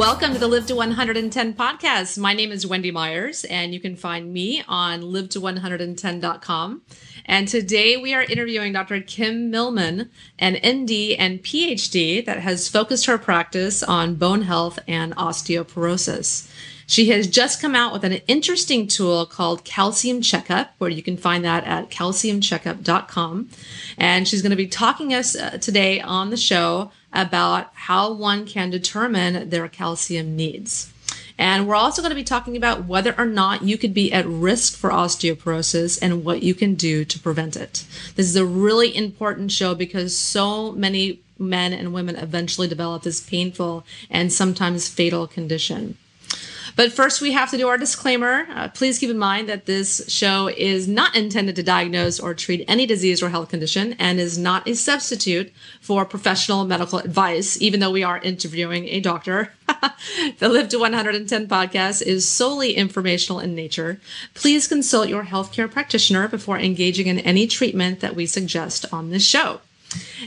Welcome to the Live to 110 podcast. My name is Wendy Myers, and you can find me on live to110.com. And today we are interviewing Dr. Kim Millman, an ND and PhD that has focused her practice on bone health and osteoporosis. She has just come out with an interesting tool called Calcium Checkup, where you can find that at calciumcheckup.com. And she's going to be talking us uh, today on the show about how one can determine their calcium needs. And we're also going to be talking about whether or not you could be at risk for osteoporosis and what you can do to prevent it. This is a really important show because so many men and women eventually develop this painful and sometimes fatal condition. But first, we have to do our disclaimer. Uh, please keep in mind that this show is not intended to diagnose or treat any disease or health condition and is not a substitute for professional medical advice, even though we are interviewing a doctor. the Live to 110 podcast is solely informational in nature. Please consult your healthcare practitioner before engaging in any treatment that we suggest on this show.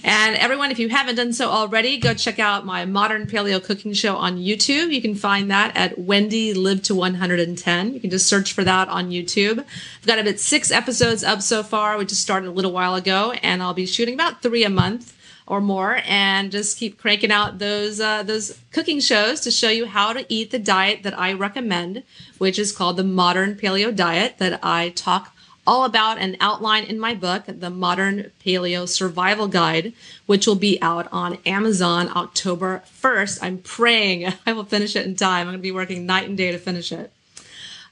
And everyone, if you haven't done so already, go check out my modern paleo cooking show on YouTube. You can find that at Wendy Live to 110. You can just search for that on YouTube. I've got about six episodes up so far. We just started a little while ago, and I'll be shooting about three a month or more, and just keep cranking out those uh, those cooking shows to show you how to eat the diet that I recommend, which is called the Modern Paleo Diet that I talk all about and outline in my book, The Modern Paleo Survival Guide, which will be out on Amazon October 1st. I'm praying I will finish it in time. I'm going to be working night and day to finish it.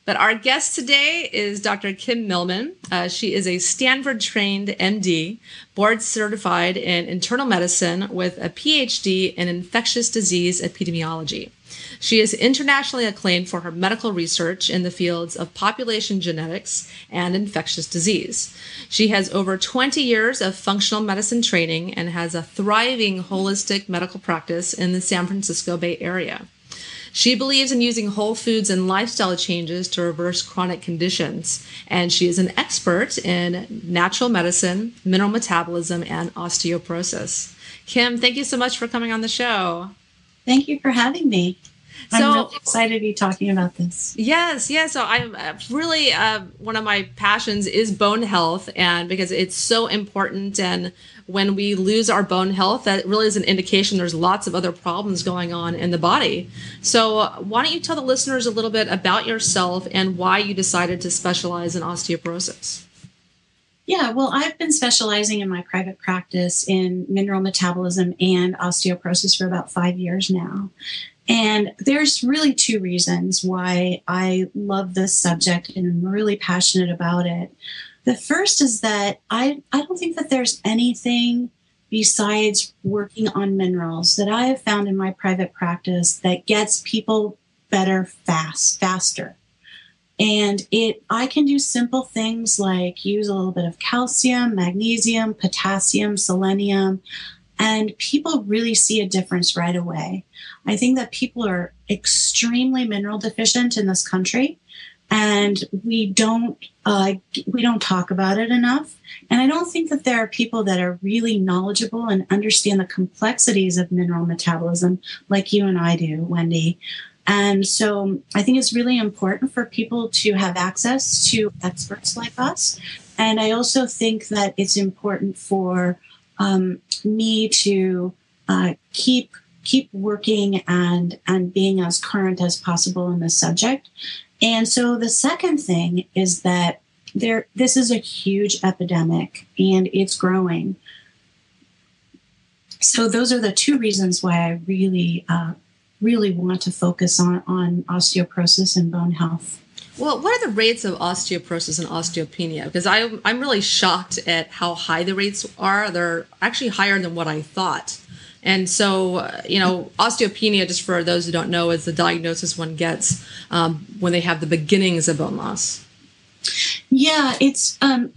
But our guest today is Dr. Kim Millman. Uh, she is a Stanford trained MD, board certified in internal medicine with a PhD in infectious disease epidemiology. She is internationally acclaimed for her medical research in the fields of population genetics and infectious disease. She has over 20 years of functional medicine training and has a thriving holistic medical practice in the San Francisco Bay Area. She believes in using whole foods and lifestyle changes to reverse chronic conditions, and she is an expert in natural medicine, mineral metabolism, and osteoporosis. Kim, thank you so much for coming on the show. Thank you for having me. So, I'm really excited to be talking about this. Yes, yes. So I'm uh, really uh, one of my passions is bone health, and because it's so important. And when we lose our bone health, that really is an indication there's lots of other problems going on in the body. So uh, why don't you tell the listeners a little bit about yourself and why you decided to specialize in osteoporosis? Yeah, well, I've been specializing in my private practice in mineral metabolism and osteoporosis for about five years now. And there's really two reasons why I love this subject and I'm really passionate about it. The first is that I, I don't think that there's anything besides working on minerals that I have found in my private practice that gets people better fast, faster. And it I can do simple things like use a little bit of calcium, magnesium, potassium, selenium, and people really see a difference right away. I think that people are extremely mineral deficient in this country and we don't uh, we don't talk about it enough. And i don't think that there are people that are really knowledgeable and understand the complexities of mineral metabolism like you and i do wendy. And so i think it's really important for people to have access to experts like us. And i also think that it's important for um, me to uh, keep keep working and and being as current as possible in the subject. And so the second thing is that there this is a huge epidemic and it's growing. So those are the two reasons why I really uh, really want to focus on on osteoporosis and bone health. Well, what are the rates of osteoporosis and osteopenia? Because I, I'm really shocked at how high the rates are. They're actually higher than what I thought. And so, uh, you know, osteopenia, just for those who don't know, is the diagnosis one gets um, when they have the beginnings of bone loss. Yeah, it's. Um,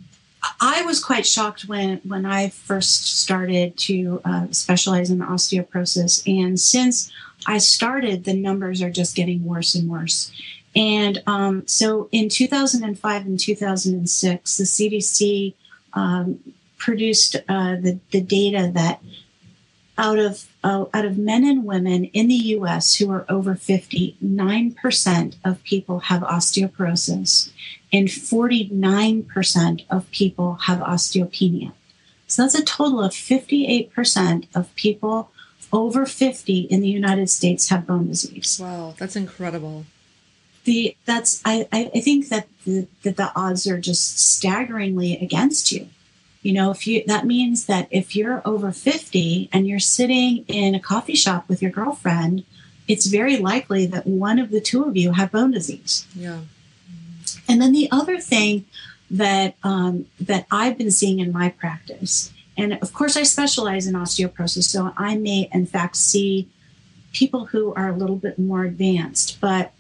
I was quite shocked when when I first started to uh, specialize in osteoporosis, and since I started, the numbers are just getting worse and worse. And um, so, in 2005 and 2006, the CDC um, produced uh, the the data that out of uh, out of men and women in the U.S. who are over 50, nine percent of people have osteoporosis, and 49 percent of people have osteopenia. So that's a total of 58 percent of people over 50 in the United States have bone disease. Wow, that's incredible. The that's I I think that the, that the odds are just staggeringly against you you know if you that means that if you're over 50 and you're sitting in a coffee shop with your girlfriend it's very likely that one of the two of you have bone disease. Yeah. And then the other thing that um, that i've been seeing in my practice and of course i specialize in osteoporosis so i may in fact see people who are a little bit more advanced but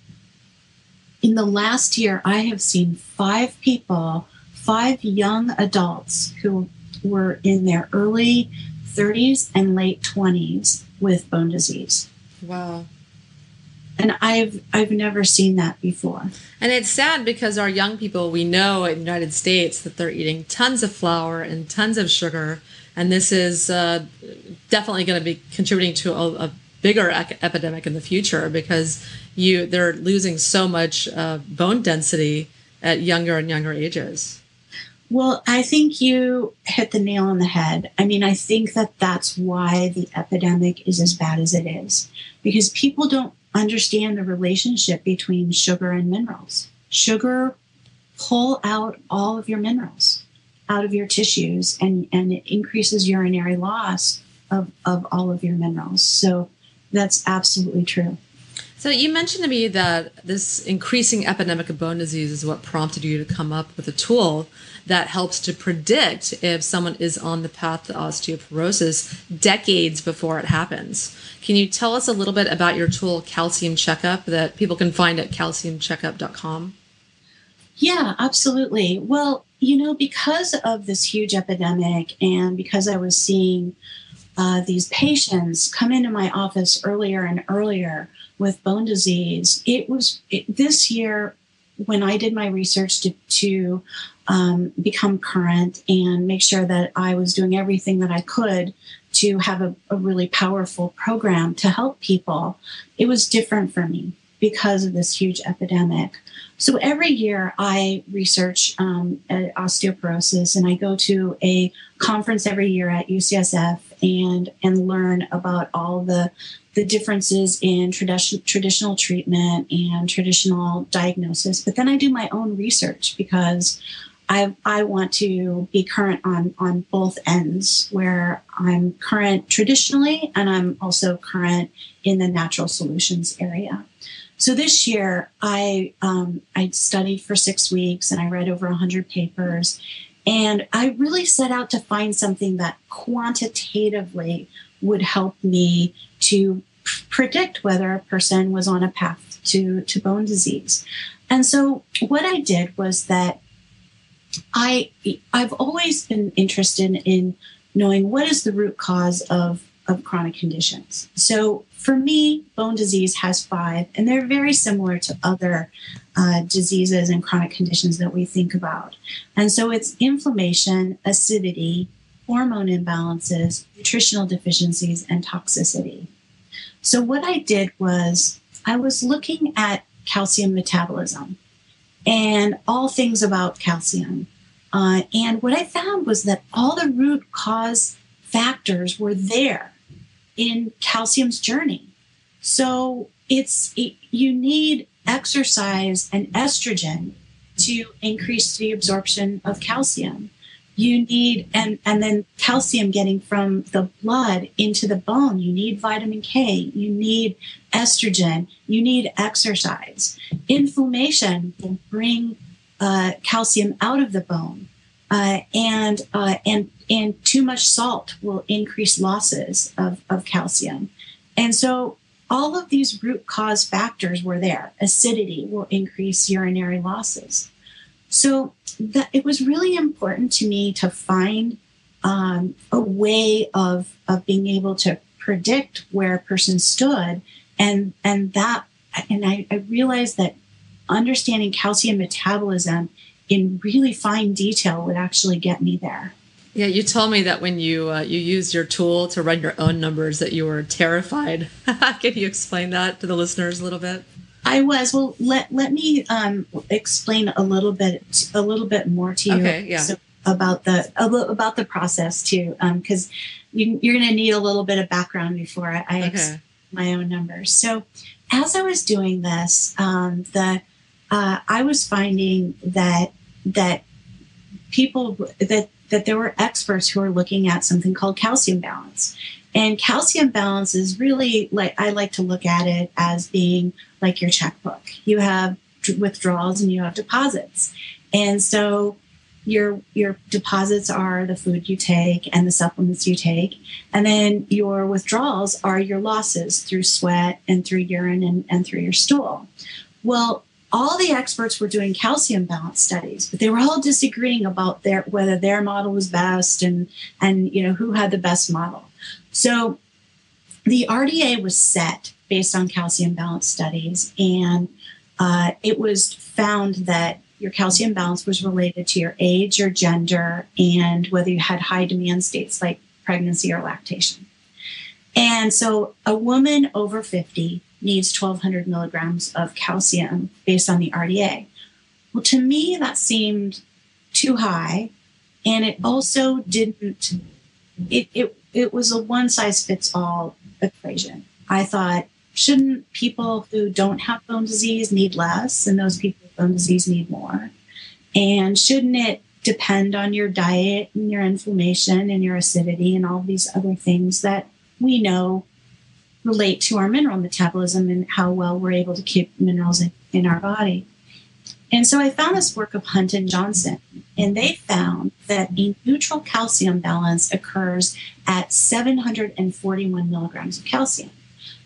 in the last year i have seen five people five young adults who were in their early 30s and late 20s with bone disease. Wow. And I've I've never seen that before. And it's sad because our young people we know in the United States that they're eating tons of flour and tons of sugar, and this is uh, definitely going to be contributing to a, a bigger ec- epidemic in the future because you they're losing so much uh, bone density at younger and younger ages. Well, I think you hit the nail on the head. I mean, I think that that's why the epidemic is as bad as it is, because people don't understand the relationship between sugar and minerals. Sugar pull out all of your minerals out of your tissues and, and it increases urinary loss of, of all of your minerals. So that's absolutely true. So you mentioned to me that this increasing epidemic of bone disease is what prompted you to come up with a tool that helps to predict if someone is on the path to osteoporosis decades before it happens. Can you tell us a little bit about your tool, Calcium Checkup, that people can find at calciumcheckup.com? Yeah, absolutely. Well, you know, because of this huge epidemic and because I was seeing uh, these patients come into my office earlier and earlier with bone disease. It was it, this year when I did my research to, to um, become current and make sure that I was doing everything that I could to have a, a really powerful program to help people. It was different for me because of this huge epidemic. So every year I research um, osteoporosis and I go to a conference every year at UCSF and and learn about all the the differences in tradition, traditional treatment and traditional diagnosis. But then I do my own research because I, I want to be current on, on both ends, where I'm current traditionally and I'm also current in the natural solutions area. So this year, I um, I studied for six weeks and I read over 100 papers, and I really set out to find something that quantitatively would help me to predict whether a person was on a path to, to bone disease. And so what I did was that I I've always been interested in knowing what is the root cause of, of chronic conditions. So for me, bone disease has five, and they're very similar to other uh, diseases and chronic conditions that we think about. And so it's inflammation, acidity, hormone imbalances, nutritional deficiencies, and toxicity. So, what I did was I was looking at calcium metabolism and all things about calcium. Uh, and what I found was that all the root cause factors were there in calcium's journey. So it's it, you need exercise and estrogen to increase the absorption of calcium. You need and and then calcium getting from the blood into the bone. You need vitamin k. You need estrogen. You need exercise. Inflammation will bring uh, calcium out of the bone uh, and uh, and and too much salt will increase losses of, of calcium. And so all of these root cause factors were there. Acidity will increase urinary losses. So that it was really important to me to find um, a way of of being able to predict where a person stood, and and that and I, I realized that understanding calcium metabolism in really fine detail would actually get me there. Yeah, you told me that when you uh, you used your tool to run your own numbers, that you were terrified. Can you explain that to the listeners a little bit? I was. Well, let let me um, explain a little bit a little bit more to you. Okay, yeah. So about the about the process too, because um, you, are going to need a little bit of background before I, I okay. explain my own numbers. So, as I was doing this, um, the uh, I was finding that that people that that there were experts who were looking at something called calcium balance. And calcium balance is really like I like to look at it as being like your checkbook. You have withdrawals and you have deposits. And so your your deposits are the food you take and the supplements you take and then your withdrawals are your losses through sweat and through urine and, and through your stool well all the experts were doing calcium balance studies but they were all disagreeing about their whether their model was best and and you know who had the best model so the rda was set based on calcium balance studies and uh, it was found that your calcium balance was related to your age, your gender, and whether you had high demand states like pregnancy or lactation. And so a woman over 50 needs 1200 milligrams of calcium based on the RDA. Well, to me, that seemed too high. And it also didn't, it, it, it was a one size fits all equation. I thought, shouldn't people who don't have bone disease need less and those people with bone disease need more? And shouldn't it depend on your diet and your inflammation and your acidity and all these other things that we know relate to our mineral metabolism and how well we're able to keep minerals in, in our body? And so I found this work of Hunt and Johnson, and they found that a neutral calcium balance occurs at 741 milligrams of calcium.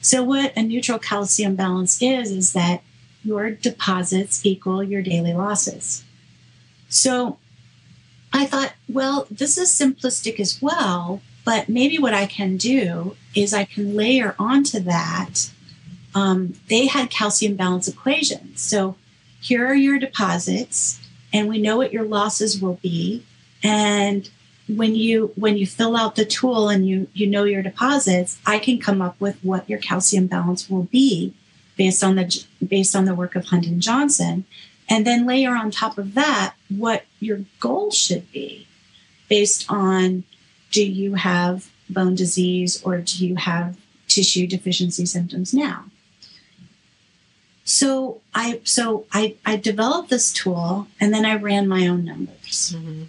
So, what a neutral calcium balance is, is that your deposits equal your daily losses. So I thought, well, this is simplistic as well, but maybe what I can do is I can layer onto that. Um, they had calcium balance equations. So here are your deposits, and we know what your losses will be. And when you when you fill out the tool and you you know your deposits, I can come up with what your calcium balance will be based on the based on the work of Hunt and Johnson, and then layer on top of that what your goal should be based on do you have bone disease or do you have tissue deficiency symptoms now. So I so I, I developed this tool and then I ran my own numbers. Mm-hmm.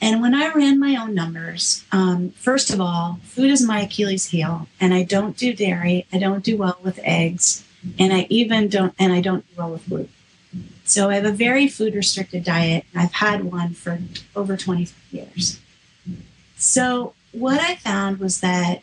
And when I ran my own numbers, um, first of all, food is my Achilles heel, and I don't do dairy. I don't do well with eggs and I even don't, and I don't do well with gluten. So I have a very food restricted diet. I've had one for over 25 years. So what I found was that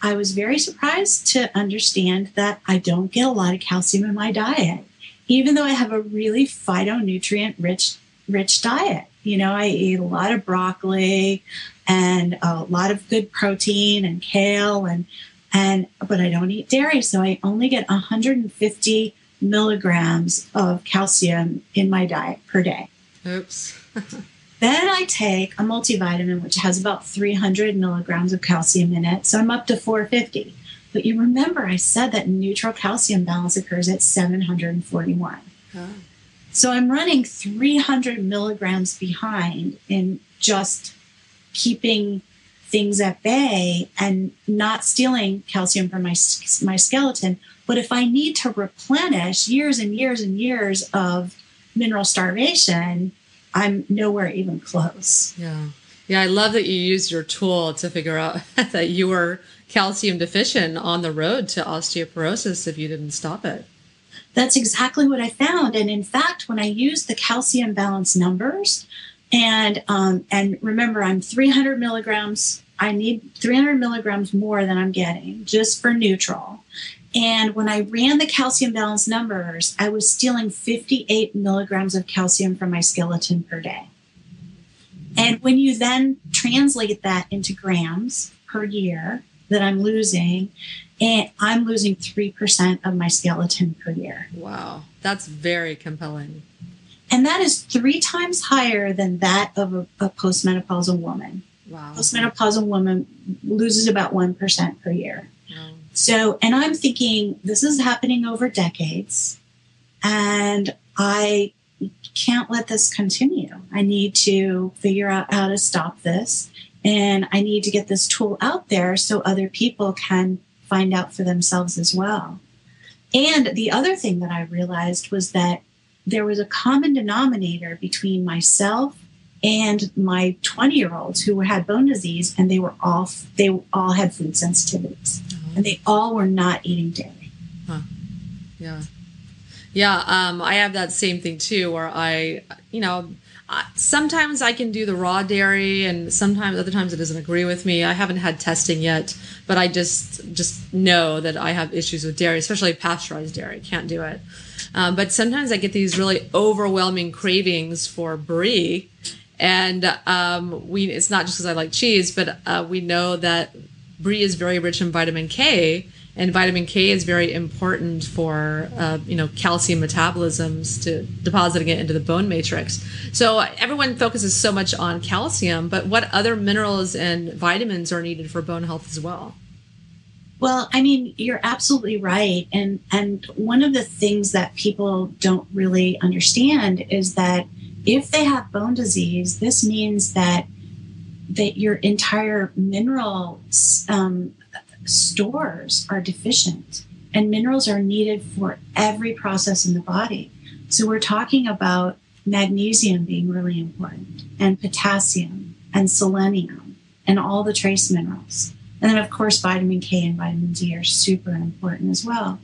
I was very surprised to understand that I don't get a lot of calcium in my diet, even though I have a really phytonutrient rich rich diet. You know, I eat a lot of broccoli and a lot of good protein and kale and and but I don't eat dairy, so I only get 150 milligrams of calcium in my diet per day. Oops. then I take a multivitamin, which has about 300 milligrams of calcium in it, so I'm up to 450. But you remember, I said that neutral calcium balance occurs at 741. Oh. So I'm running 300 milligrams behind in just keeping things at bay and not stealing calcium from my my skeleton. But if I need to replenish years and years and years of mineral starvation, I'm nowhere even close. Yeah. Yeah, I love that you used your tool to figure out that you were calcium deficient on the road to osteoporosis if you didn't stop it. That's exactly what I found. And in fact, when I used the calcium balance numbers, and um, and remember, I'm 300 milligrams. I need 300 milligrams more than I'm getting just for neutral. And when I ran the calcium balance numbers, I was stealing 58 milligrams of calcium from my skeleton per day. And when you then translate that into grams per year that I'm losing, and I'm losing 3% of my skeleton per year. Wow, that's very compelling. And that is three times higher than that of a, a postmenopausal woman. Wow. Postmenopausal woman loses about 1% per year. Wow. So, and I'm thinking this is happening over decades and I can't let this continue. I need to figure out how to stop this and I need to get this tool out there so other people can find out for themselves as well. And the other thing that I realized was that there was a common denominator between myself and my 20 year olds who had bone disease and they were all they all had food sensitivities. And they all were not eating dairy huh. yeah yeah um, i have that same thing too where i you know sometimes I can do the raw dairy, and sometimes other times it doesn't agree with me. I haven't had testing yet, but I just just know that I have issues with dairy, especially pasteurized dairy. Can't do it. Um, but sometimes I get these really overwhelming cravings for brie, and um, we it's not just because I like cheese, but uh, we know that brie is very rich in vitamin K, and vitamin K is very important for uh, you know calcium metabolisms to depositing it into the bone matrix. So everyone focuses so much on calcium, but what other minerals and vitamins are needed for bone health as well? Well, I mean, you're absolutely right, and and one of the things that people don't really understand is that if they have bone disease, this means that that your entire mineral um, stores are deficient and minerals are needed for every process in the body. So we're talking about magnesium being really important and potassium and selenium and all the trace minerals. And then of course vitamin K and vitamin D are super important as well.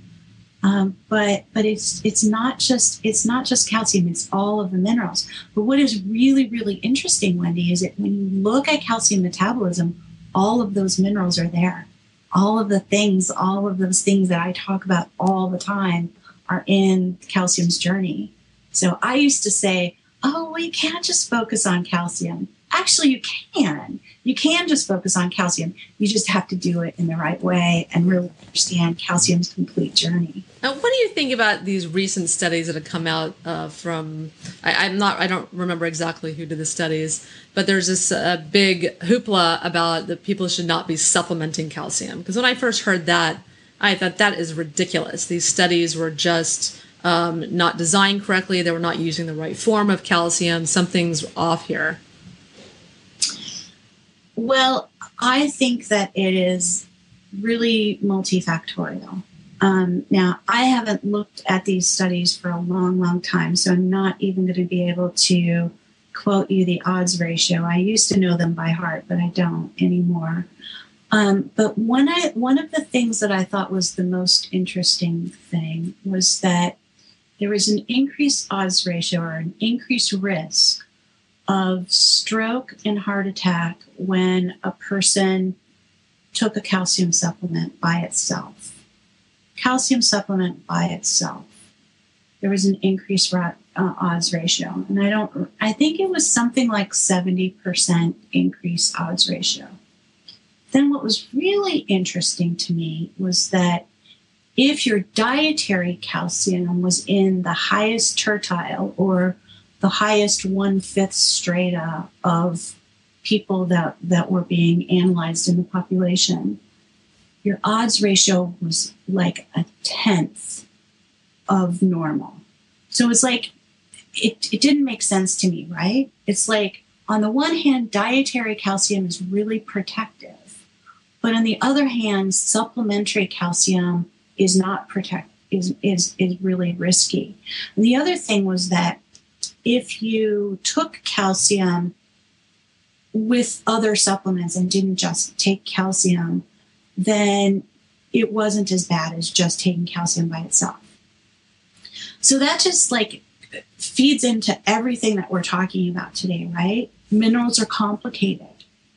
Um, but but it's it's not just it's not just calcium it's all of the minerals but what is really really interesting wendy is that when you look at calcium metabolism all of those minerals are there all of the things, all of those things that I talk about all the time are in calcium's journey. So I used to say, oh, well, you can't just focus on calcium. Actually, you can. You can just focus on calcium. You just have to do it in the right way and really understand calcium's complete journey. Now, what do you think about these recent studies that have come out uh, from? I, am not. I don't remember exactly who did the studies, but there's this uh, big hoopla about that people should not be supplementing calcium. Because when I first heard that, I thought that is ridiculous. These studies were just um, not designed correctly. They were not using the right form of calcium. Something's off here. Well, I think that it is really multifactorial. Um, now, I haven't looked at these studies for a long, long time, so I'm not even going to be able to quote you the odds ratio. I used to know them by heart, but I don't anymore. Um, but one, I, one of the things that I thought was the most interesting thing was that there was an increased odds ratio or an increased risk of stroke and heart attack when a person took a calcium supplement by itself calcium supplement by itself, there was an increased uh, odds ratio. And I don't, I think it was something like 70% increased odds ratio. Then what was really interesting to me was that if your dietary calcium was in the highest tertile or the highest one fifth strata of people that, that were being analyzed in the population, your odds ratio was like a tenth of normal. So it's like, it, it didn't make sense to me, right? It's like, on the one hand, dietary calcium is really protective. But on the other hand, supplementary calcium is not protect is is is really risky. And the other thing was that if you took calcium with other supplements and didn't just take calcium, then it wasn't as bad as just taking calcium by itself. So that just like feeds into everything that we're talking about today, right? Minerals are complicated.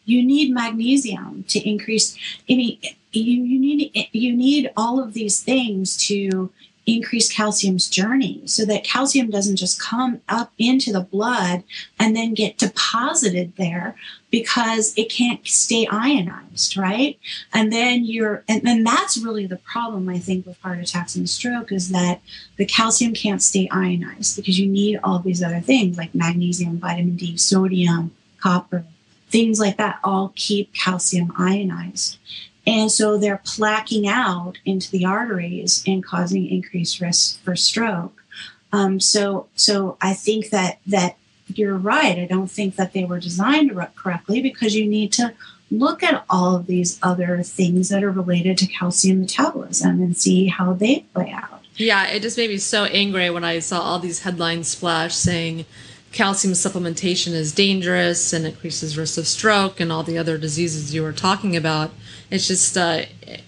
You need magnesium to increase any you, you need you need all of these things to increase calcium's journey so that calcium doesn't just come up into the blood and then get deposited there because it can't stay ionized, right? And then you're, and then that's really the problem, I think, with heart attacks and stroke is that the calcium can't stay ionized because you need all these other things like magnesium, vitamin D, sodium, copper, things like that all keep calcium ionized. And so they're plaquing out into the arteries and causing increased risk for stroke. Um, so, so I think that that you're right. I don't think that they were designed correctly because you need to look at all of these other things that are related to calcium metabolism and see how they play out. Yeah, it just made me so angry when I saw all these headlines splash saying calcium supplementation is dangerous and increases risk of stroke and all the other diseases you were talking about. It's just uh,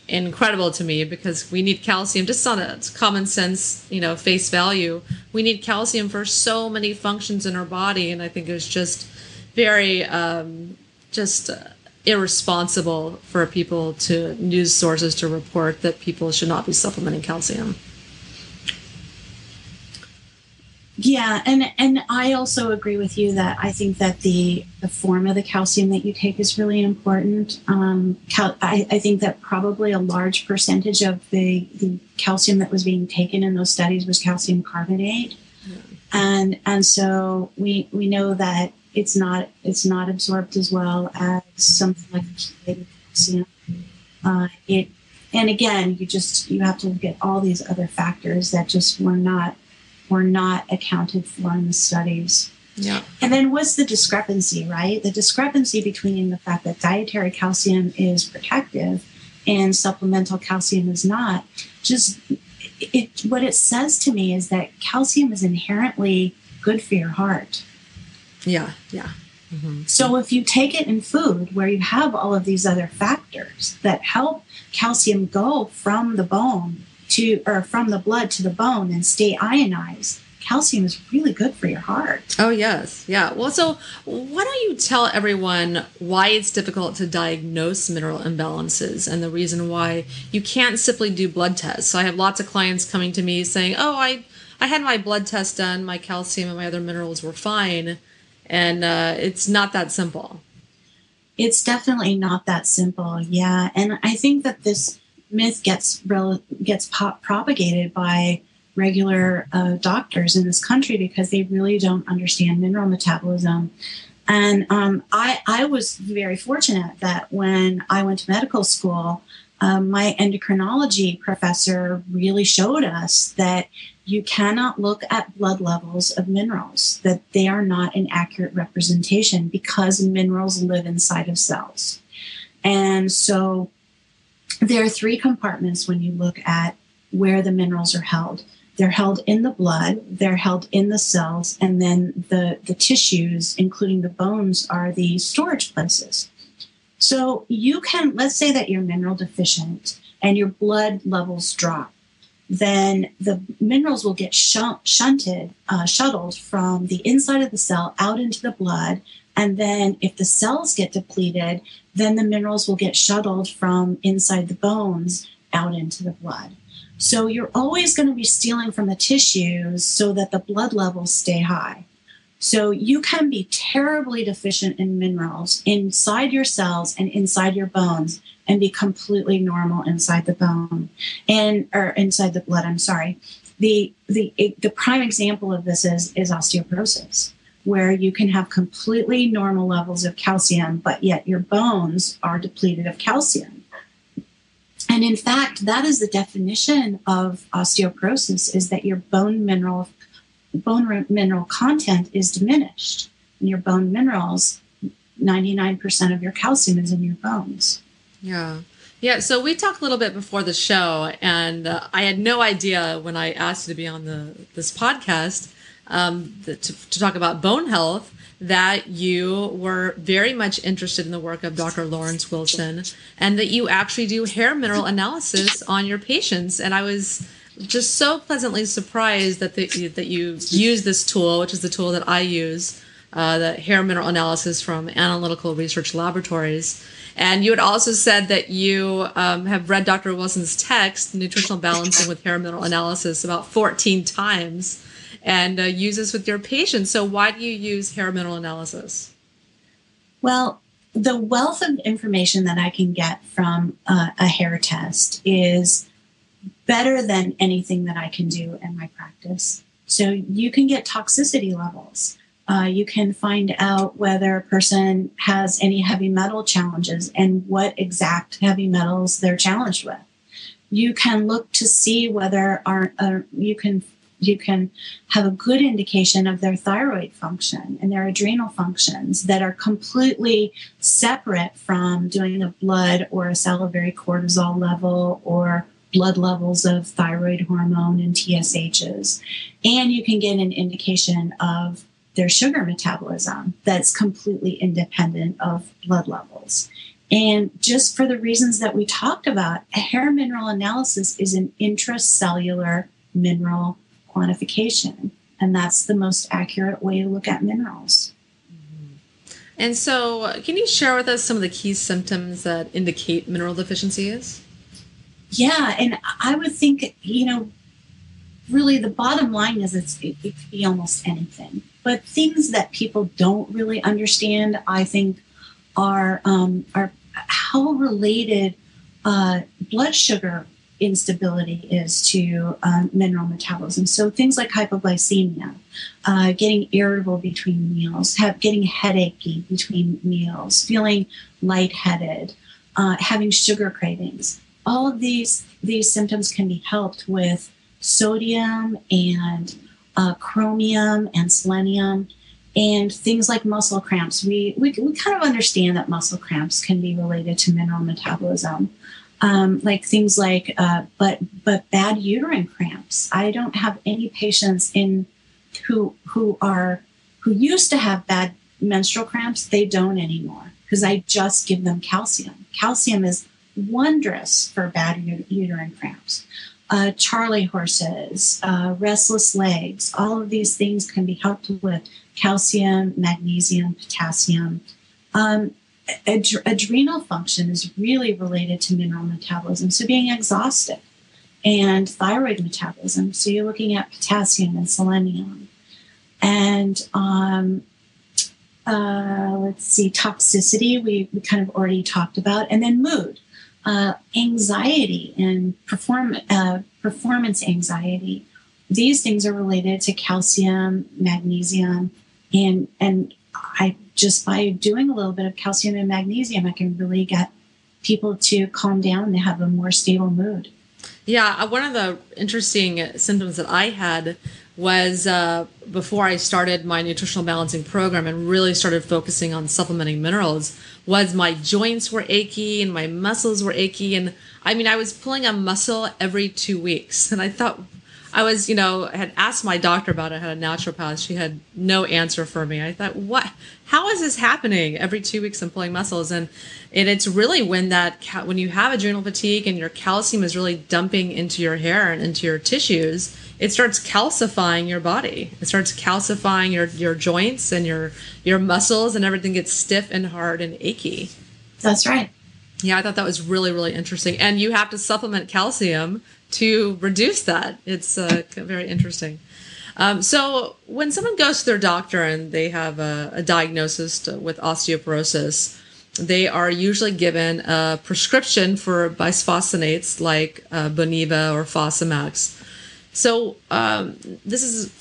incredible to me because we need calcium just on a common sense, you know, face value. We need calcium for so many functions in our body, and I think it's just very um, just. Uh, irresponsible for people to news sources to report that people should not be supplementing calcium. Yeah, and and I also agree with you that I think that the the form of the calcium that you take is really important. Um, cal- I, I think that probably a large percentage of the the calcium that was being taken in those studies was calcium carbonate, yeah. and and so we we know that it's not it's not absorbed as well as something like calcium. Uh, it and again, you just you have to look at all these other factors that just were not were not accounted for in the studies. Yeah. And then what's the discrepancy, right? The discrepancy between the fact that dietary calcium is protective and supplemental calcium is not. Just it what it says to me is that calcium is inherently good for your heart. Yeah, yeah. Mm-hmm. So if you take it in food where you have all of these other factors that help calcium go from the bone to or from the blood to the bone and stay ionized calcium is really good for your heart. Oh, yes. Yeah. Well, so why don't you tell everyone why it's difficult to diagnose mineral imbalances and the reason why you can't simply do blood tests? So I have lots of clients coming to me saying, oh, I, I had my blood test done, my calcium and my other minerals were fine. And uh, it's not that simple. It's definitely not that simple. Yeah. And I think that this myth gets rel- gets pop- propagated by regular uh, doctors in this country because they really don't understand mineral metabolism. And um, I, I was very fortunate that when I went to medical school, um, my endocrinology professor really showed us that you cannot look at blood levels of minerals, that they are not an accurate representation because minerals live inside of cells. And so there are three compartments when you look at where the minerals are held. They're held in the blood, they're held in the cells, and then the, the tissues, including the bones, are the storage places. So you can, let's say that you're mineral deficient and your blood levels drop, then the minerals will get shunted, uh, shuttled from the inside of the cell out into the blood. And then if the cells get depleted, then the minerals will get shuttled from inside the bones out into the blood. So you're always going to be stealing from the tissues so that the blood levels stay high. So you can be terribly deficient in minerals inside your cells and inside your bones and be completely normal inside the bone and or inside the blood, I'm sorry. The the the prime example of this is is osteoporosis where you can have completely normal levels of calcium, but yet your bones are depleted of calcium. And in fact, that is the definition of osteoporosis is that your bone mineral bone mineral content is diminished. And your bone minerals, 99% of your calcium is in your bones. Yeah. Yeah, so we talked a little bit before the show, and uh, I had no idea when I asked you to be on the this podcast um, the, to, to talk about bone health that you were very much interested in the work of Dr. Lawrence Wilson and that you actually do hair mineral analysis on your patients. And I was just so pleasantly surprised that the, that you use this tool, which is the tool that I use, uh, the hair mineral analysis from Analytical Research Laboratories. And you had also said that you um, have read Dr. Wilson's text, Nutritional Balancing with Hair Mineral Analysis, about 14 times and uh, use this with your patients. So, why do you use hair mineral analysis? Well, the wealth of information that I can get from uh, a hair test is better than anything that I can do in my practice. So, you can get toxicity levels. Uh, you can find out whether a person has any heavy metal challenges and what exact heavy metals they're challenged with. You can look to see whether are, you can you can have a good indication of their thyroid function and their adrenal functions that are completely separate from doing a blood or a salivary cortisol level or blood levels of thyroid hormone and TSHs. And you can get an indication of their sugar metabolism that's completely independent of blood levels. And just for the reasons that we talked about, a hair mineral analysis is an intracellular mineral quantification. And that's the most accurate way to look at minerals. And so, can you share with us some of the key symptoms that indicate mineral deficiencies? Yeah, and I would think, you know, really the bottom line is it's, it, it could be almost anything. But things that people don't really understand, I think, are um, are how related uh, blood sugar instability is to um, mineral metabolism. So things like hypoglycemia, uh, getting irritable between meals, have, getting headachy between meals, feeling lightheaded, uh, having sugar cravings all of these these symptoms can be helped with sodium and uh, chromium and selenium and things like muscle cramps. We, we, we kind of understand that muscle cramps can be related to mineral metabolism. Um, like things like, uh, but but bad uterine cramps. I don't have any patients in who who are who used to have bad menstrual cramps. They don't anymore because I just give them calcium. Calcium is wondrous for bad uterine cramps. Uh, Charley horses, uh, restless legs, all of these things can be helped with calcium, magnesium, potassium. Um, ad- adrenal function is really related to mineral metabolism, so being exhausted, and thyroid metabolism. So you're looking at potassium and selenium. And um, uh, let's see, toxicity, we, we kind of already talked about, and then mood uh, anxiety and perform, uh, performance anxiety. These things are related to calcium, magnesium, and and I just by doing a little bit of calcium and magnesium, I can really get people to calm down and have a more stable mood. Yeah, uh, one of the interesting symptoms that I had was uh, before I started my nutritional balancing program and really started focusing on supplementing minerals was my joints were achy and my muscles were achy. And I mean I was pulling a muscle every two weeks. And I thought I was you know had asked my doctor about it I had a naturopath she had no answer for me I thought what how is this happening every two weeks I'm pulling muscles and and it's really when that when you have adrenal fatigue and your calcium is really dumping into your hair and into your tissues it starts calcifying your body. It starts calcifying your your joints and your your muscles and everything gets stiff and hard and achy. That's right. Yeah, I thought that was really really interesting. And you have to supplement calcium to reduce that. It's uh, very interesting. Um, so when someone goes to their doctor and they have a, a diagnosis with osteoporosis, they are usually given a prescription for bisphosphonates like uh, Boniva or Fosamax. So um, this is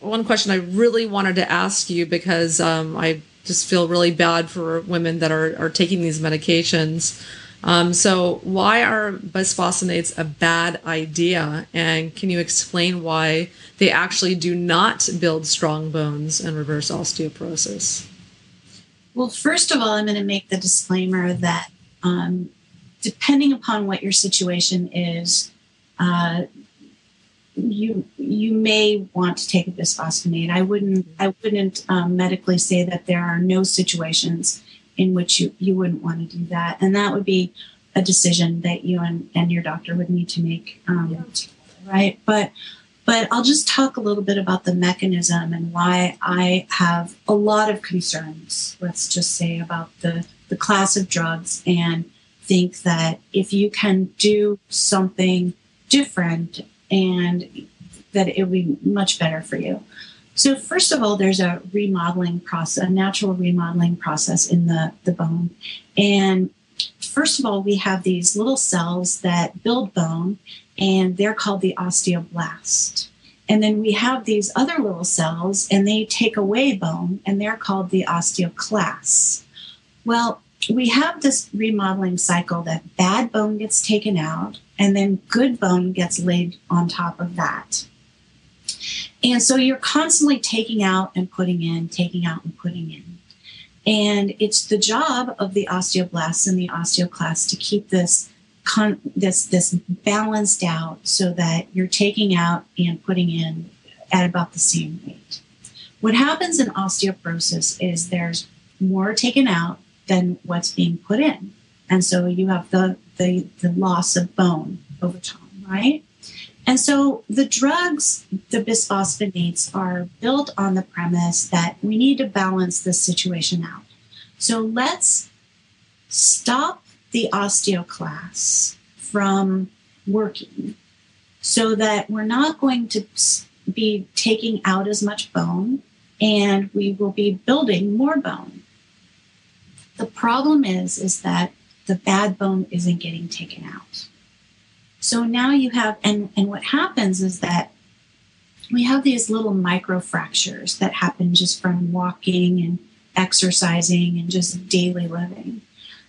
one question I really wanted to ask you because um, I just feel really bad for women that are, are taking these medications. Um, so why are bisphosphonates a bad idea? And can you explain why they actually do not build strong bones and reverse osteoporosis? Well, first of all, I'm going to make the disclaimer that um, depending upon what your situation is, uh, you you may want to take a bisphosphonate. I wouldn't I wouldn't um, medically say that there are no situations in which you, you wouldn't want to do that, and that would be a decision that you and, and your doctor would need to make, um, right? But but I'll just talk a little bit about the mechanism and why I have a lot of concerns. Let's just say about the the class of drugs and think that if you can do something different and that it would be much better for you. So first of all, there's a remodeling process, a natural remodeling process in the, the bone. And first of all, we have these little cells that build bone, and they're called the osteoblast. And then we have these other little cells, and they take away bone, and they're called the osteoclasts. Well, we have this remodeling cycle that bad bone gets taken out, and then good bone gets laid on top of that. And so you're constantly taking out and putting in, taking out and putting in. And it's the job of the osteoblasts and the osteoclasts to keep this con- this this balanced out so that you're taking out and putting in at about the same rate. What happens in osteoporosis is there's more taken out than what's being put in. And so you have the the, the loss of bone over time, right? And so the drugs, the bisphosphonates, are built on the premise that we need to balance this situation out. So let's stop the osteoclasts from working so that we're not going to be taking out as much bone and we will be building more bone. The problem is is that the bad bone isn't getting taken out. So now you have and and what happens is that we have these little micro fractures that happen just from walking and exercising and just daily living.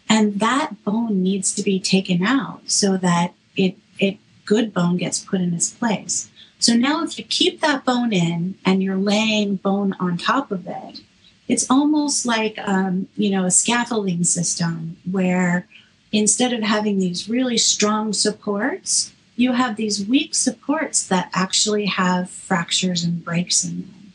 And that bone needs to be taken out so that it, it good bone gets put in its place. So now if you keep that bone in and you're laying bone on top of it, it's almost like um, you know a scaffolding system where instead of having these really strong supports, you have these weak supports that actually have fractures and breaks in them.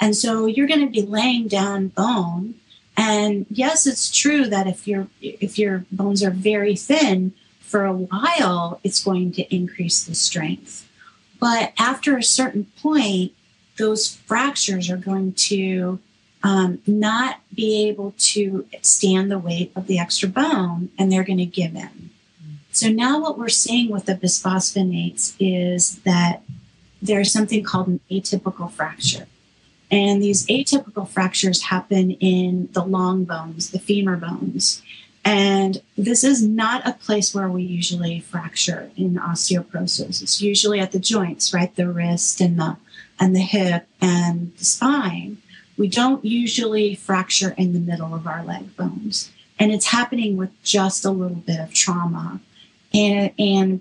And so you're going to be laying down bone and yes, it's true that if your if your bones are very thin for a while, it's going to increase the strength. But after a certain point, those fractures are going to um, not be able to stand the weight of the extra bone, and they're going to give in. So now what we're seeing with the bisphosphonates is that there's something called an atypical fracture. And these atypical fractures happen in the long bones, the femur bones. And this is not a place where we usually fracture in osteoporosis. It's usually at the joints, right? The wrist and the and the hip and the spine. We don't usually fracture in the middle of our leg bones. And it's happening with just a little bit of trauma. And and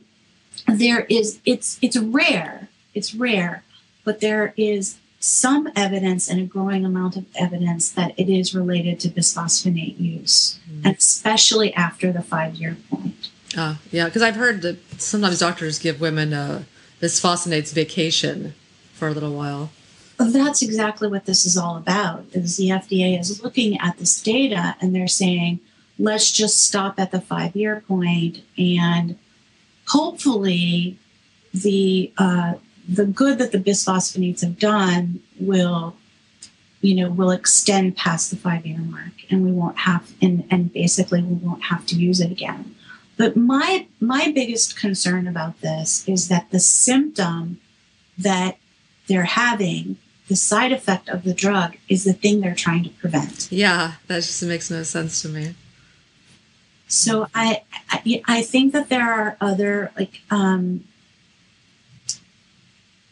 there is it's it's rare. It's rare, but there is some evidence and a growing amount of evidence that it is related to bisphosphonate use, mm. especially after the five year point. Uh, yeah, because I've heard that sometimes doctors give women a bisphosphonates vacation for a little while. That's exactly what this is all about. Is the FDA is looking at this data and they're saying, let's just stop at the five year point and hopefully the uh, the good that the bisphosphonates have done will you know will extend past the five year mark and we won't have and and basically we won't have to use it again but my my biggest concern about this is that the symptom that they're having the side effect of the drug is the thing they're trying to prevent yeah that just makes no sense to me so i i, I think that there are other like um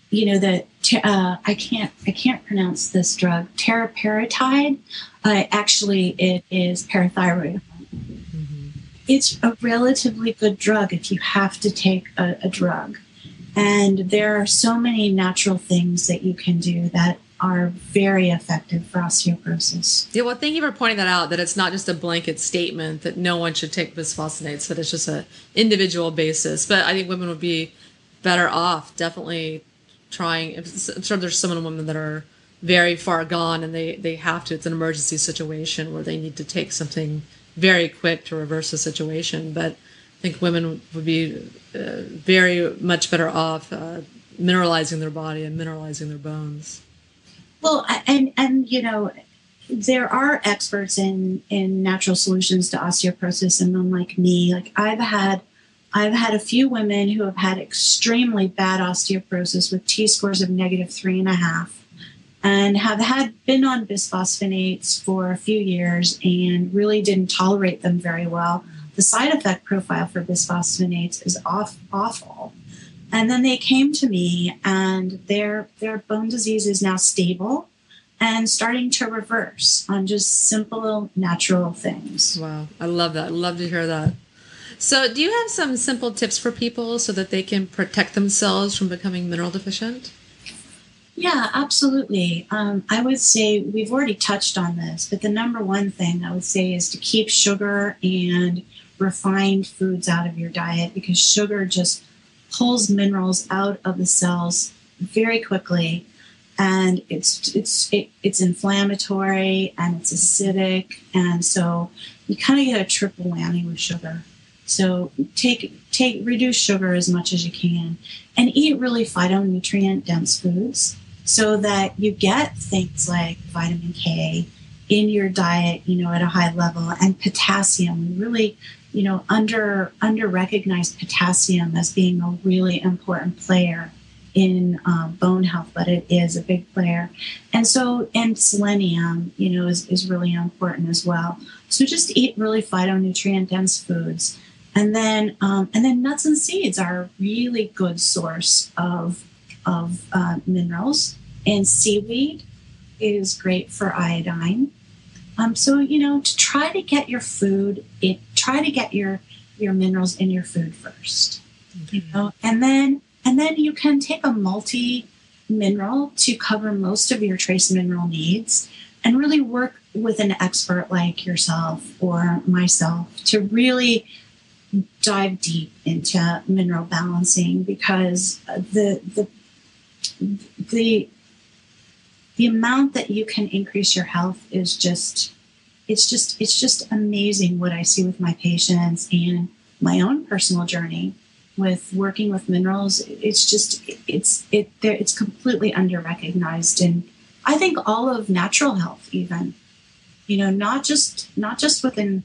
you know the uh, I can't I can't pronounce this drug teriparatide. Uh, actually, it is parathyroid. Mm-hmm. It's a relatively good drug if you have to take a, a drug, and there are so many natural things that you can do that are very effective for osteoporosis. Yeah, well, thank you for pointing that out. That it's not just a blanket statement that no one should take bisphosphonates. That it's just an individual basis. But I think women would be better off definitely trying. I'm sure there's some women that are very far gone and they, they have to. It's an emergency situation where they need to take something very quick to reverse the situation. But think women would be uh, very much better off uh, mineralizing their body and mineralizing their bones. Well, and and you know, there are experts in in natural solutions to osteoporosis, and unlike me, like I've had I've had a few women who have had extremely bad osteoporosis with T scores of negative three and a half and have had been on bisphosphonates for a few years and really didn't tolerate them very well. The side effect profile for bisphosphonates is off, awful. And then they came to me, and their their bone disease is now stable and starting to reverse on just simple natural things. Wow, I love that. I love to hear that. So, do you have some simple tips for people so that they can protect themselves from becoming mineral deficient? Yeah, absolutely. Um, I would say we've already touched on this, but the number one thing I would say is to keep sugar and refined foods out of your diet because sugar just pulls minerals out of the cells very quickly. And it's it's it, it's inflammatory and it's acidic. And so you kind of get a triple whammy with sugar. So take take reduce sugar as much as you can and eat really phytonutrient dense foods so that you get things like vitamin K in your diet, you know, at a high level and potassium. Really, you know, under under recognized potassium as being a really important player in um, bone health, but it is a big player. And so, and selenium, you know, is, is really important as well. So just eat really phytonutrient dense foods. And then, um, and then nuts and seeds are a really good source of, of uh, minerals. And seaweed is great for iodine. Um, so, you know, to try to get your food, it try to get your, your minerals in your food 1st you know, and then and then you can take a multi mineral to cover most of your trace mineral needs and really work with an expert like yourself or myself to really dive deep into mineral balancing because the the the the amount that you can increase your health is just it's just it's just amazing what I see with my patients and my own personal journey with working with minerals. It's just it's it it's completely under recognized and i think all of natural health even. You know not just not just within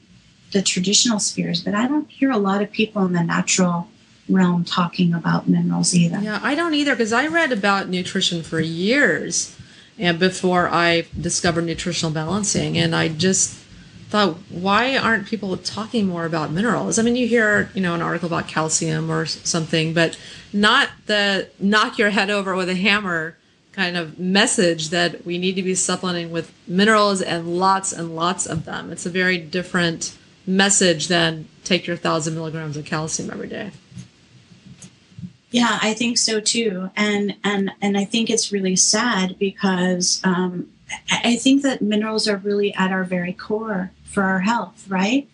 the traditional spheres but i don't hear a lot of people in the natural realm talking about minerals either. Yeah i don't either because i read about nutrition for years and before i discovered nutritional balancing and i just thought, why aren't people talking more about minerals? I mean, you hear, you know, an article about calcium or something, but not the knock your head over with a hammer kind of message that we need to be supplementing with minerals and lots and lots of them. It's a very different message than take your thousand milligrams of calcium every day. Yeah, I think so too, and and and I think it's really sad because um, I think that minerals are really at our very core for our health, right?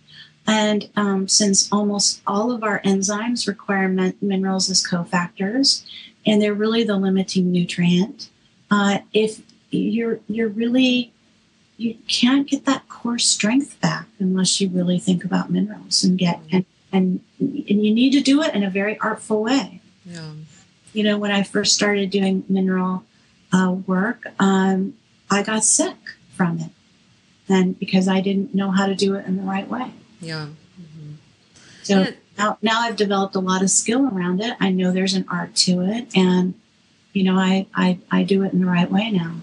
And um, since almost all of our enzymes require min- minerals as cofactors, and they're really the limiting nutrient, uh, if you're you're really you can't get that core strength back unless you really think about minerals and get and and and you need to do it in a very artful way. Yeah. You know, when I first started doing mineral uh, work, um, I got sick from it and because I didn't know how to do it in the right way. Yeah. Mm-hmm. So yeah. now, now I've developed a lot of skill around it. I know there's an art to it, and you know, I I, I do it in the right way now.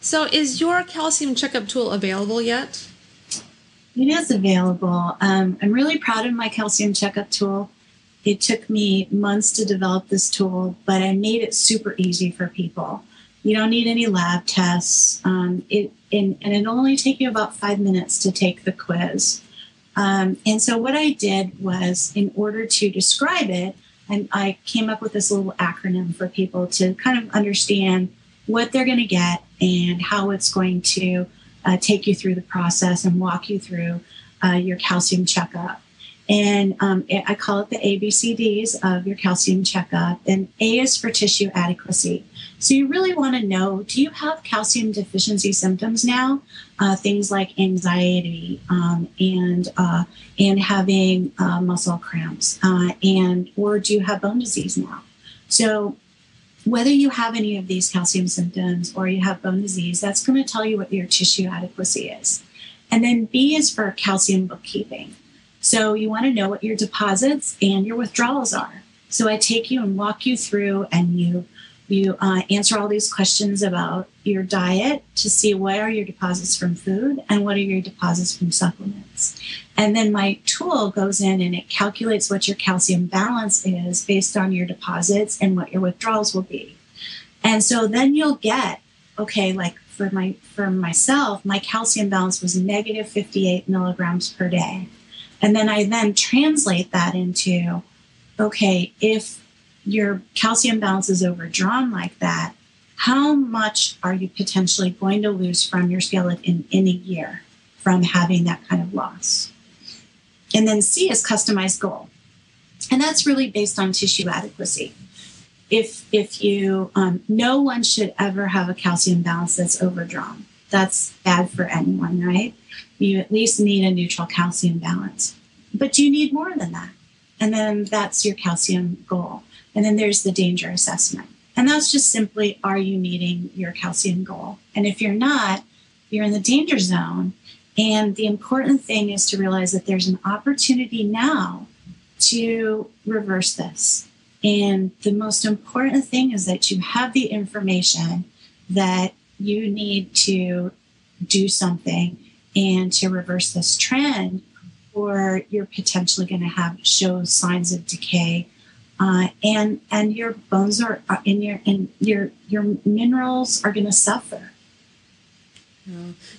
So, is your calcium checkup tool available yet? It is available. Um, I'm really proud of my calcium checkup tool. It took me months to develop this tool, but I made it super easy for people. You don't need any lab tests. Um, it and, and it'll only take you about five minutes to take the quiz. Um, and so what I did was, in order to describe it, I, I came up with this little acronym for people to kind of understand what they're going to get and how it's going to uh, take you through the process and walk you through uh, your calcium checkup. And um, I call it the ABCDs of your calcium checkup. And A is for tissue adequacy. So you really want to know do you have calcium deficiency symptoms now? Uh, things like anxiety um, and uh, and having uh, muscle cramps, uh, and or do you have bone disease now? So whether you have any of these calcium symptoms or you have bone disease, that's going to tell you what your tissue adequacy is. And then B is for calcium bookkeeping. So you want to know what your deposits and your withdrawals are. So I take you and walk you through and you You uh, answer all these questions about your diet to see what are your deposits from food and what are your deposits from supplements. And then my tool goes in and it calculates what your calcium balance is based on your deposits and what your withdrawals will be. And so then you'll get, okay, like for my for myself, my calcium balance was negative 58 milligrams per day. And then I then translate that into, okay, if your calcium balance is overdrawn like that, how much are you potentially going to lose from your skeleton in a year from having that kind of loss? And then C is customized goal. And that's really based on tissue adequacy. If, if you, um, no one should ever have a calcium balance that's overdrawn. That's bad for anyone, right? You at least need a neutral calcium balance, but do you need more than that. And then that's your calcium goal. And then there's the danger assessment. And that's just simply are you meeting your calcium goal? And if you're not, you're in the danger zone. And the important thing is to realize that there's an opportunity now to reverse this. And the most important thing is that you have the information that you need to do something and to reverse this trend, or you're potentially going to have show signs of decay uh, and and your bones are in your and your your minerals are going to suffer.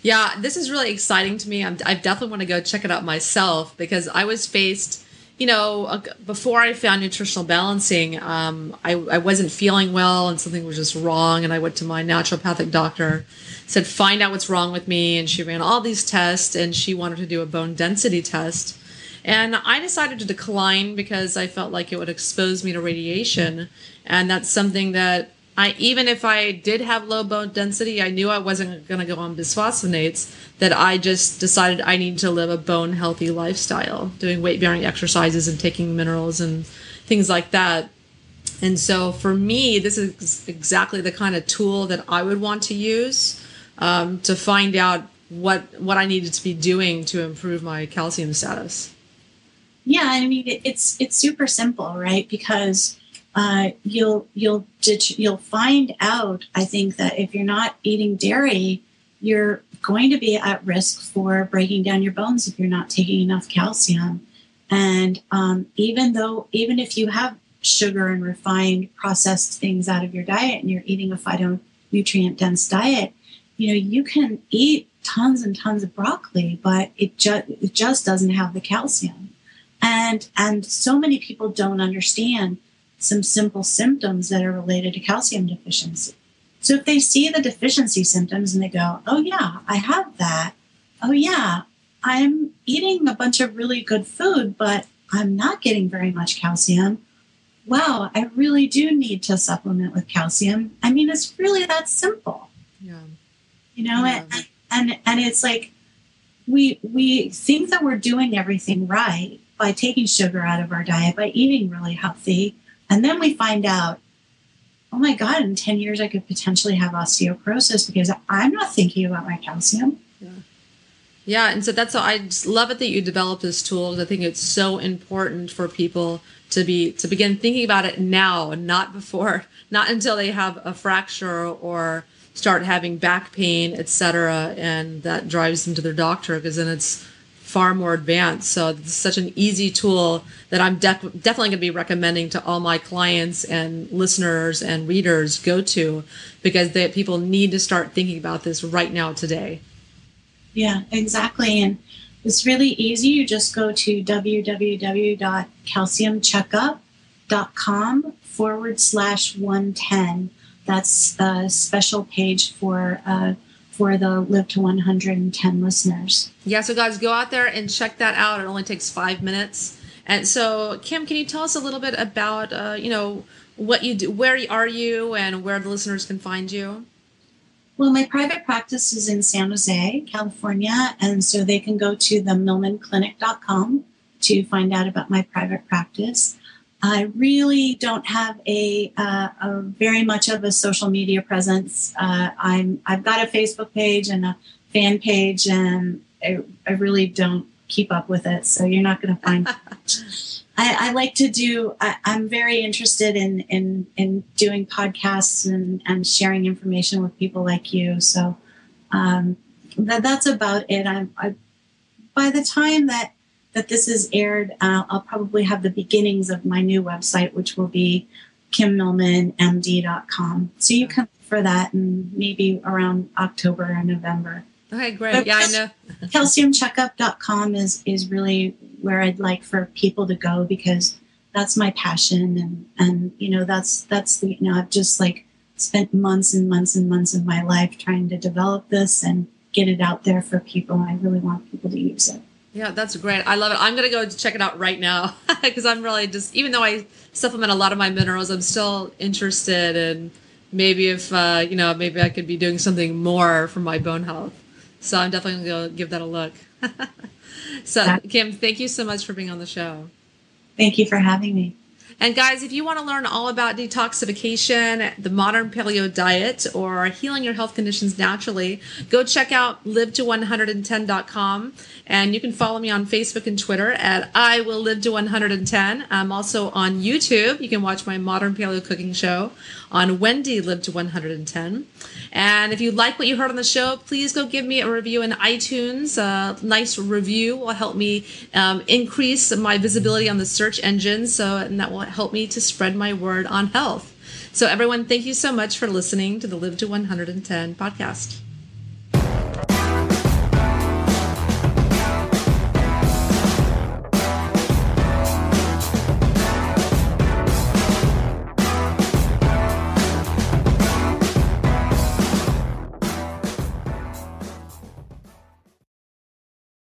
Yeah, this is really exciting to me. I'm, I definitely want to go check it out myself because I was faced, you know, before I found nutritional balancing, um, I, I wasn't feeling well and something was just wrong. And I went to my naturopathic doctor, said, find out what's wrong with me. And she ran all these tests and she wanted to do a bone density test. And I decided to decline because I felt like it would expose me to radiation. And that's something that I, even if I did have low bone density, I knew I wasn't going to go on bisphosphonates, that I just decided I need to live a bone healthy lifestyle, doing weight bearing exercises and taking minerals and things like that. And so for me, this is exactly the kind of tool that I would want to use um, to find out what what I needed to be doing to improve my calcium status. Yeah, I mean it's it's super simple, right? Because uh, you'll you'll you'll find out. I think that if you're not eating dairy, you're going to be at risk for breaking down your bones if you're not taking enough calcium. And um, even though even if you have sugar and refined processed things out of your diet and you're eating a phytonutrient dense diet, you know you can eat tons and tons of broccoli, but it just it just doesn't have the calcium and and so many people don't understand some simple symptoms that are related to calcium deficiency. So if they see the deficiency symptoms and they go oh yeah i have that. Oh yeah i'm eating a bunch of really good food but i'm not getting very much calcium. Wow i really do need to supplement with calcium. I mean it's really that simple. Yeah. You know yeah. And, and and it's like we we think that we're doing everything right by taking sugar out of our diet, by eating really healthy. And then we find out, oh my God, in 10 years, I could potentially have osteoporosis because I'm not thinking about my calcium. Yeah. Yeah. And so that's, I just love it that you developed this tool. I think it's so important for people to be, to begin thinking about it now not before, not until they have a fracture or start having back pain, etc. And that drives them to their doctor because then it's, far more advanced. So it's such an easy tool that I'm def- definitely going to be recommending to all my clients and listeners and readers go to because they, people need to start thinking about this right now today. Yeah, exactly. And it's really easy. You just go to www.calciumcheckup.com forward slash 110. That's a special page for uh, for the Live to 110 listeners. Yeah, so guys, go out there and check that out. It only takes five minutes. And so, Kim, can you tell us a little bit about, uh, you know, what you do, where are you, and where the listeners can find you? Well, my private practice is in San Jose, California, and so they can go to the millmanclinic.com to find out about my private practice. I really don't have a, uh, a, very much of a social media presence. Uh, I'm I've got a Facebook page and a fan page, and I, I really don't keep up with it. So you're not going to find. I, I like to do. I, am very interested in in in doing podcasts and and sharing information with people like you. So um, that that's about it. I'm I, by the time that that this is aired, uh, I'll probably have the beginnings of my new website, which will be kimmillmanmd.com. So you can for that and maybe around October or November. Okay, great. But yeah, I know. calciumcheckup.com is is really where I'd like for people to go because that's my passion and and you know that's that's the you know I've just like spent months and months and months of my life trying to develop this and get it out there for people. And I really want people to use it. Yeah, that's great. I love it. I'm gonna go check it out right now because I'm really just even though I supplement a lot of my minerals, I'm still interested in maybe if uh, you know maybe I could be doing something more for my bone health. So I'm definitely gonna give that a look. so Kim, thank you so much for being on the show. Thank you for having me. And guys, if you want to learn all about detoxification, the modern paleo diet, or healing your health conditions naturally, go check out live to 110.com. And you can follow me on Facebook and Twitter at I will live to 110. I'm also on YouTube. You can watch my modern paleo cooking show on Wendy Live to 110. And if you like what you heard on the show, please go give me a review in iTunes. A nice review will help me um, increase my visibility on the search engine. So, and that will help me to spread my word on health. So, everyone, thank you so much for listening to the Live to 110 podcast.